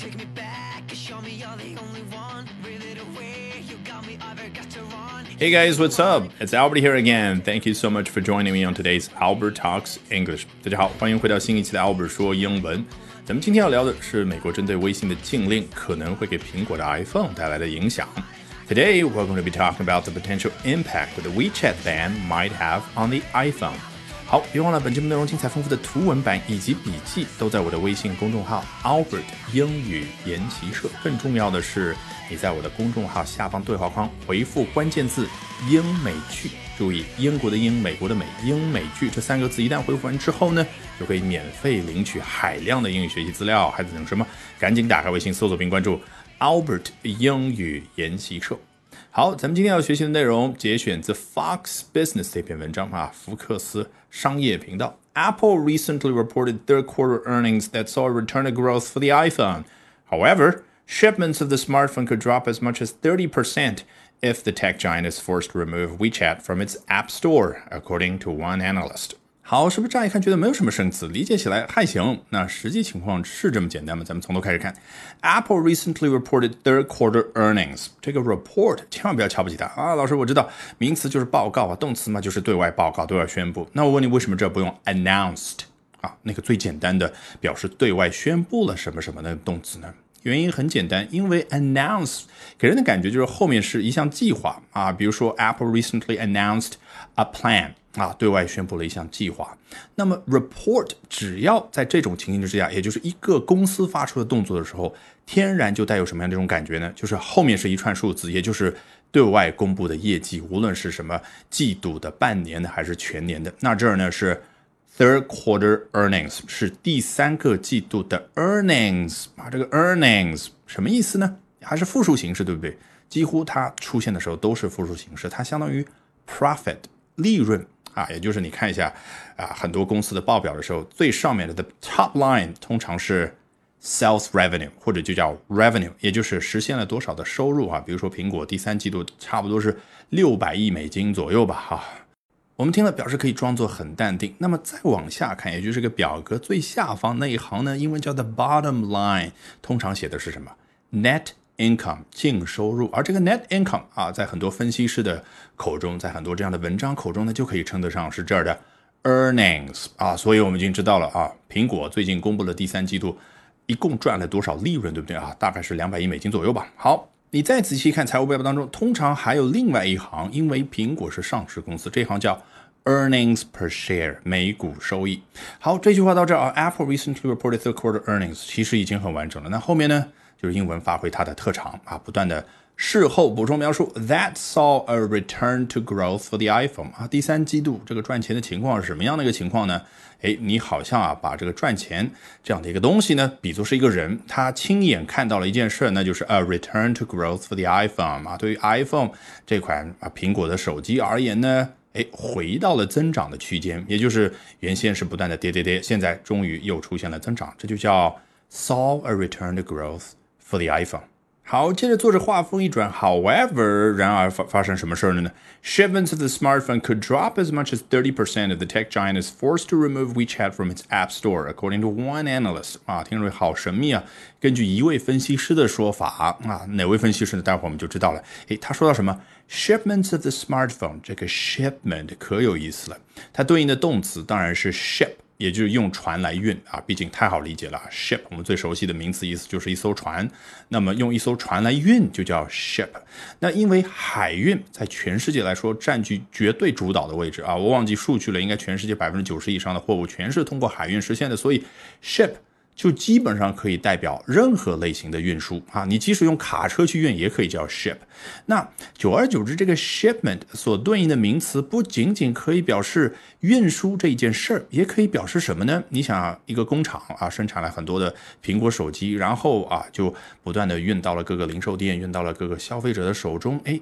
Take me back and show me you're the only one. Reel it away, you got me, I've got to run. Hey guys, what's up? It's Albert here again. Thank you so much for joining me on today's Albert Talks English. 大家好，欢迎回到新一期的 Albert 说英文。咱们今天要聊的是美国针对微信的禁令可能会给苹果的 iPhone 带来的影响。Today, we're going to be talking about the potential impact the WeChat ban might have on the iPhone. 好，别忘了本节目内容精彩丰富的图文版以及笔记都在我的微信公众号 Albert 英语研习社。更重要的是，你在我的公众号下方对话框回复关键字“英美剧”，注意英国的英、美国的美、英美剧这三个字，一旦回复完之后呢，就可以免费领取海量的英语学习资料。还在等什么？赶紧打开微信搜索并关注 Albert 英语研习社。好，咱们今天要学习的内容节选自 Fox Business 这篇文章啊，福克斯商业频道。Apple recently reported third quarter earnings that saw a return to growth for the iPhone. However, shipments of the smartphone could drop as much as 30% if the tech giant is forced to remove WeChat from its App Store, according to one analyst. 好，是不是乍一看觉得没有什么生词，理解起来还行？那实际情况是这么简单吗？咱们从头开始看。Apple recently reported third quarter earnings。这个 report 千万不要瞧不起它啊！老师，我知道名词就是报告啊，动词嘛就是对外报告、对外宣布。那我问你，为什么这不用 announced 啊？那个最简单的表示对外宣布了什么什么的动词呢？原因很简单，因为 announce 给人的感觉就是后面是一项计划啊，比如说 Apple recently announced a plan。啊，对外宣布了一项计划。那么，report 只要在这种情形之下，也就是一个公司发出的动作的时候，天然就带有什么样的这种感觉呢？就是后面是一串数字，也就是对外公布的业绩，无论是什么季度的、半年的还是全年的。那这儿呢是 third quarter earnings，是第三个季度的 earnings 啊。这个 earnings 什么意思呢？还是复数形式，对不对？几乎它出现的时候都是复数形式，它相当于 profit 利润。啊，也就是你看一下啊，很多公司的报表的时候，最上面的 the top line 通常是 sales revenue 或者就叫 revenue，也就是实现了多少的收入啊。比如说苹果第三季度差不多是六百亿美金左右吧，哈。我们听了表示可以装作很淡定。那么再往下看，也就是个表格最下方那一行呢，英文叫 the bottom line，通常写的是什么？net income 净收入，而这个 net income 啊，在很多分析师的口中，在很多这样的文章口中呢，就可以称得上是这儿的 earnings 啊。所以我们已经知道了啊，苹果最近公布了第三季度一共赚了多少利润，对不对啊？大概是两百亿美金左右吧。好，你再仔细看财务报表当中，通常还有另外一行，因为苹果是上市公司，这行叫 earnings per share 每股收益。好，这句话到这儿啊，Apple recently reported third quarter earnings 其实已经很完整了。那后面呢？就是英文发挥它的特长啊，不断的事后补充描述。That saw a return to growth for the iPhone 啊，第三季度这个赚钱的情况是什么样的一个情况呢？哎，你好像啊把这个赚钱这样的一个东西呢，比作是一个人，他亲眼看到了一件事，那就是 a return to growth for the iPhone 啊。对于 iPhone 这款啊苹果的手机而言呢，哎，回到了增长的区间，也就是原先是不断的跌跌跌，现在终于又出现了增长，这就叫 saw a return to growth。for the iPhone。好，接着作者话锋一转，However，然而发发生什么事儿了呢？Shipments of the smartphone could drop as much as 30% if the tech giant is forced to remove WeChat from its App Store, according to one analyst。啊，听着好神秘啊！根据一位分析师的说法啊，哪位分析师呢？待会儿我们就知道了。诶，他说到什么？Shipments of the smartphone，这个 shipment 可有意思了，它对应的动词当然是 ship。 也就是用船来运啊，毕竟太好理解了。ship 我们最熟悉的名词意思就是一艘船，那么用一艘船来运就叫 ship。那因为海运在全世界来说占据绝对主导的位置啊，我忘记数据了，应该全世界百分之九十以上的货物全是通过海运实现的，所以 ship。就基本上可以代表任何类型的运输啊，你即使用卡车去运也可以叫 ship。那久而久之，这个 shipment 所对应的名词不仅仅可以表示运输这一件事儿，也可以表示什么呢？你想，一个工厂啊，生产了很多的苹果手机，然后啊，就不断的运到了各个零售店，运到了各个消费者的手中，哎，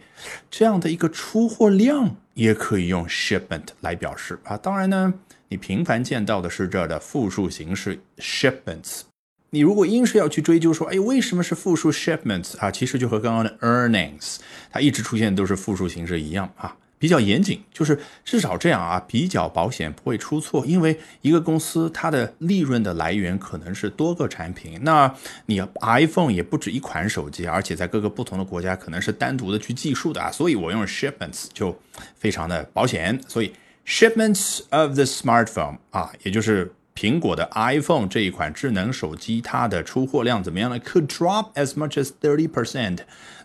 这样的一个出货量也可以用 shipment 来表示啊。当然呢。你频繁见到的是这儿的复数形式 shipments。你如果硬是要去追究说，哎，为什么是复数 shipments 啊？其实就和刚刚的 earnings 它一直出现都是复数形式一样啊。比较严谨，就是至少这样啊，比较保险，不会出错。因为一个公司它的利润的来源可能是多个产品，那你 iPhone 也不止一款手机，而且在各个不同的国家可能是单独的去计数的啊，所以我用 shipments 就非常的保险。所以 shipments of the smartphone 啊，也就是苹果的 iPhone 这一款智能手机，它的出货量怎么样呢？Could drop as much as thirty percent。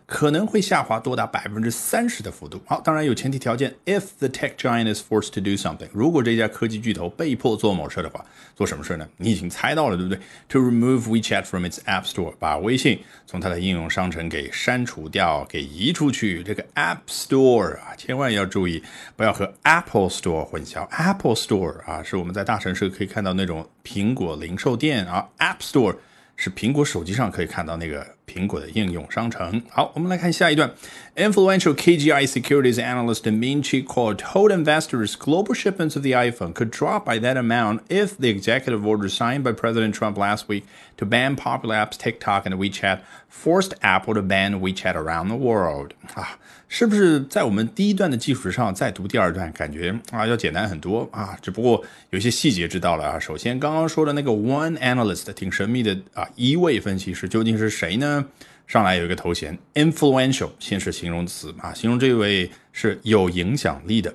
可能会下滑多达百分之三十的幅度。好，当然有前提条件，if the tech giant is forced to do something，如果这家科技巨头被迫做某事的话，做什么事呢？你已经猜到了，对不对？To remove WeChat from its App Store，把微信从它的应用商城给删除掉，给移出去。这个 App Store 啊，千万要注意，不要和 Apple Store 混淆。Apple Store 啊，是我们在大城市可以看到那种苹果零售店啊，App Store。是苹果手机上可以看到那个苹果的应用商城。好，我们来看下一段。Influential KGI securities analyst Min Chi Kuo told investors global shipments of the iPhone could drop by that amount if the executive order signed by President Trump last week to ban popular apps TikTok and WeChat forced Apple to ban WeChat around the world. 啊，是不是在我们第一段的基础上再读第二段，感觉啊要简单很多啊？只不过有些细节知道了啊。首先，刚刚说的那个 one analyst 挺神秘的啊，一位分析师究竟是谁呢？ 上来有一个头衔，influential，先是形容词啊，形容这位是有影响力的。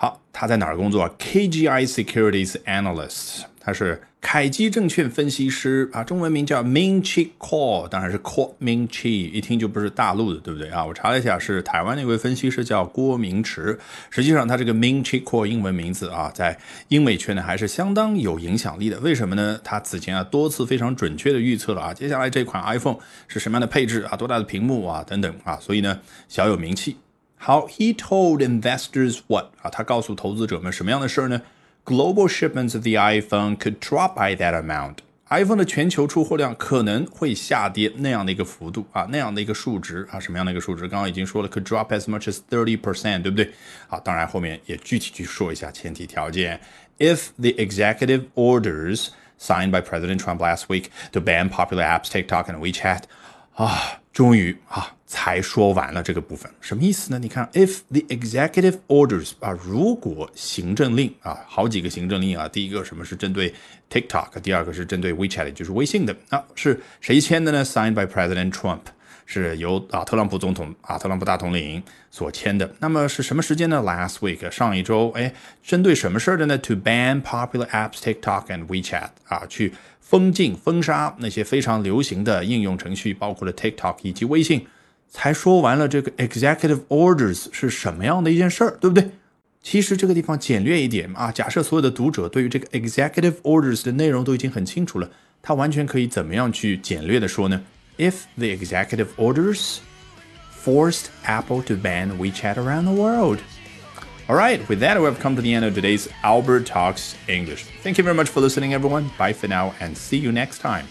好，他在哪儿工作？KGI Securities Analyst，他是凯基证券分析师啊，中文名叫 Ming Chi Kuo，当然是 Kuo Ming Chi，一听就不是大陆的，对不对啊？我查了一下，是台湾那位分析师叫郭明池。实际上，他这个 Ming Chi Kuo 英文名字啊，在英美圈呢还是相当有影响力的。为什么呢？他此前啊多次非常准确的预测了啊，接下来这款 iPhone 是什么样的配置啊，多大的屏幕啊等等啊，所以呢小有名气。好，he told investors what 啊？他告诉投资者们什么样的事儿呢？Global shipments of the iPhone could drop by that amount。iPhone 的全球出货量可能会下跌那样的一个幅度啊，那样的一个数值啊，什么样的一个数值？刚刚已经说了，could drop as much as thirty percent，对不对？好，当然后面也具体去说一下前提条件。If the executive orders signed by President Trump last week to ban popular apps TikTok and WeChat 啊，终于啊，才说完了这个部分，什么意思呢？你看，if the executive orders 啊，如果行政令啊，好几个行政令啊，第一个什么是针对 TikTok，第二个是针对 WeChat，就是微信的啊，是谁签的呢？Signed by President Trump。是由啊特朗普总统啊特朗普大统领所签的。那么是什么时间呢？Last week，上一周，哎，针对什么事儿的呢？To ban popular apps TikTok and WeChat，啊，去封禁、封杀那些非常流行的应用程序，包括了 TikTok 以及微信。才说完了这个 executive orders 是什么样的一件事儿，对不对？其实这个地方简略一点啊，假设所有的读者对于这个 executive orders 的内容都已经很清楚了，他完全可以怎么样去简略的说呢？if the executive orders forced Apple to ban WeChat around the world. All right, with that, we've come to the end of today's Albert Talks English. Thank you very much for listening, everyone. Bye for now, and see you next time.